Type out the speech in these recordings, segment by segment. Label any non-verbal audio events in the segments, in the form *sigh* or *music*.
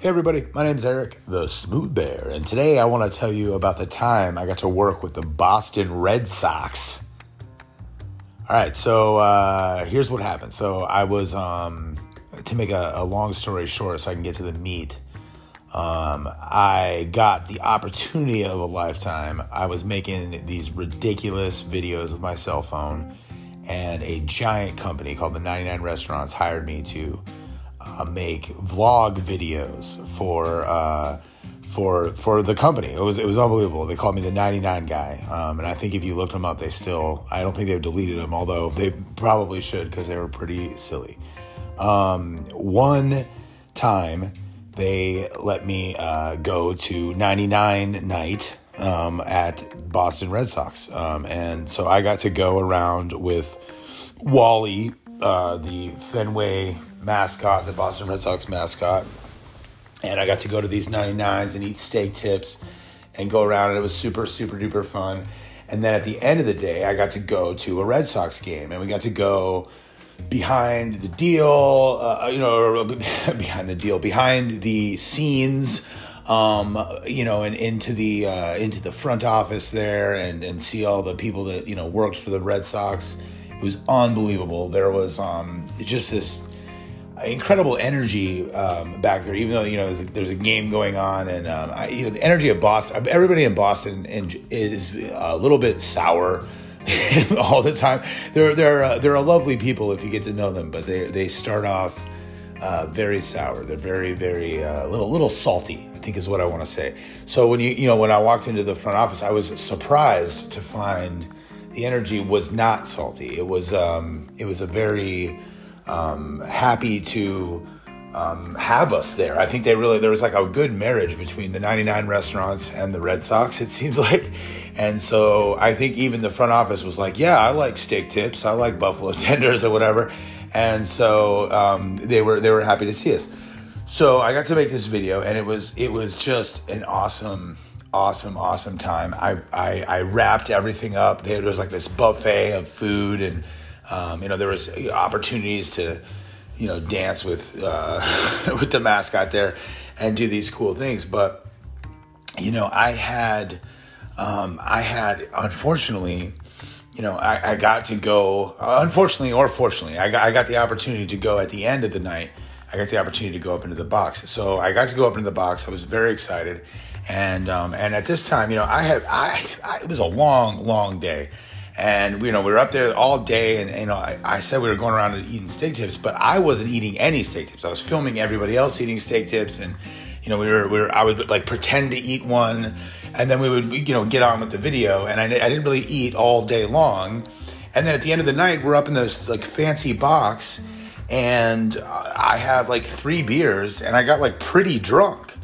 Hey everybody, my name's Eric, the Smooth Bear, and today I want to tell you about the time I got to work with the Boston Red Sox. All right, so uh, here's what happened. So I was, um, to make a, a, long story short, so I can get to the meat. Um, I got the opportunity of a lifetime. I was making these ridiculous videos with my cell phone, and a giant company called the 99 Restaurants hired me to uh, make vlog videos for uh, for for the company. It was it was unbelievable. They called me the 99 guy, um, and I think if you looked them up, they still I don't think they've deleted them, although they probably should because they were pretty silly. Um, one time they let me uh, go to 99 night um, at Boston Red Sox, um, and so I got to go around with Wally, uh, the Fenway mascot, the Boston Red Sox mascot. And I got to go to these 99s and eat steak tips and go around, and it was super, super duper fun. And then at the end of the day, I got to go to a Red Sox game, and we got to go behind the deal, uh, you know, *laughs* behind the deal, behind the scenes, um, you know, and into the uh, into the front office there, and and see all the people that you know worked for the Red Sox. It was unbelievable. There was um, just this incredible energy um, back there. Even though you know there's a, there's a game going on, and um, I, you know the energy of Boston. Everybody in Boston is a little bit sour *laughs* all the time. They're they're uh, they're a lovely people if you get to know them, but they they start off uh, very sour. They're very very uh, little little salty. I think is what I want to say. So when you you know when I walked into the front office, I was surprised to find the energy was not salty. It was um, it was a very um, happy to um, have us there. I think they really there was like a good marriage between the 99 restaurants and the Red Sox. It *laughs* seems like, and so I think even the front office was like, yeah, I like steak tips, I like buffalo *laughs* tenders or whatever, and so um, they were they were happy to see us. So I got to make this video, and it was it was just an awesome awesome, awesome time. I, I, I wrapped everything up. There was like this buffet of food and um, you know, there was opportunities to, you know, dance with uh, *laughs* with the mascot there and do these cool things. But you know, I had um, I had unfortunately, you know, I, I got to go. Unfortunately or fortunately, I got I got the opportunity to go at the end of the night. I got the opportunity to go up into the box. So I got to go up into the box. I was very excited, and um, and at this time, you know, I had I, I it was a long, long day and you know we were up there all day and you know I, I, said we were going around and eating steak tips but i wasn't eating any steak tips. I was filming everybody else eating steak tips and you know we were, we were i would like pretend to eat one. And then we would you know get on with the video and i, I didn't really eat all day long. And then at the end of the night we're up in this like fancy box and i have like three beers and i got like pretty drunk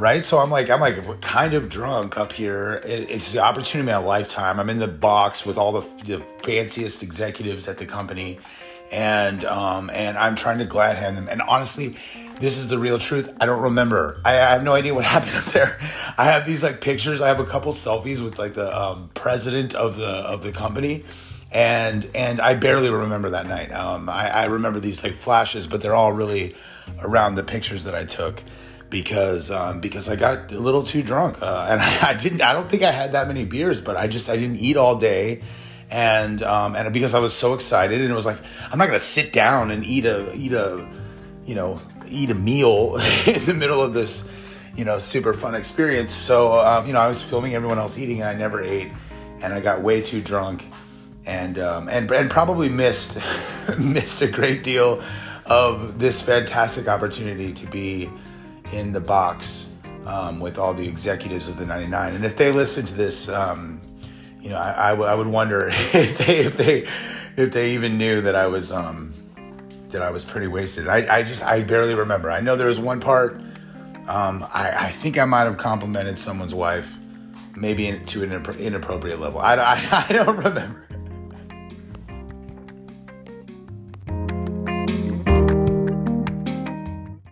right? So I'm like, I'm like kind of drunk up here. it's the opportunity of my lifetime. I'm in the box with all the, the fanciest executives at the company, and um, and I'm trying to glad hand them. And honestly, this is the real truth. I don't remember. I, I, have no idea what *laughs* happened up there. I have these like pictures. I have a couple selfies with like the um, president of the of the company. And and I barely remember that night. Um, I, I remember these like flashes, but they're all really around the pictures that I took because um, because I got a little too drunk. Uh, *laughs* and I, I, didn't I don't think I had that many beers but I just I didn't eat all day. And um, and because I was so excited and it was like I'm not gonna sit down and eat a eat a you know eat a meal *laughs* in the middle of this you know super fun experience. So um, you know I was filming everyone else eating and I never ate and I got way too drunk and um, and and probably missed *laughs* missed a great deal of this fantastic opportunity to be in the box um, with all the executives of the 99. And if they listen to this, um, you know, I, I, w- I would wonder *laughs* if they if they if they even knew that I was um, that I was pretty wasted. I, I just I barely remember. I know there was one part. Um, I, I think I might have complimented someone's wife, maybe in, to an inappropriate level. I, I, *laughs* I don't remember.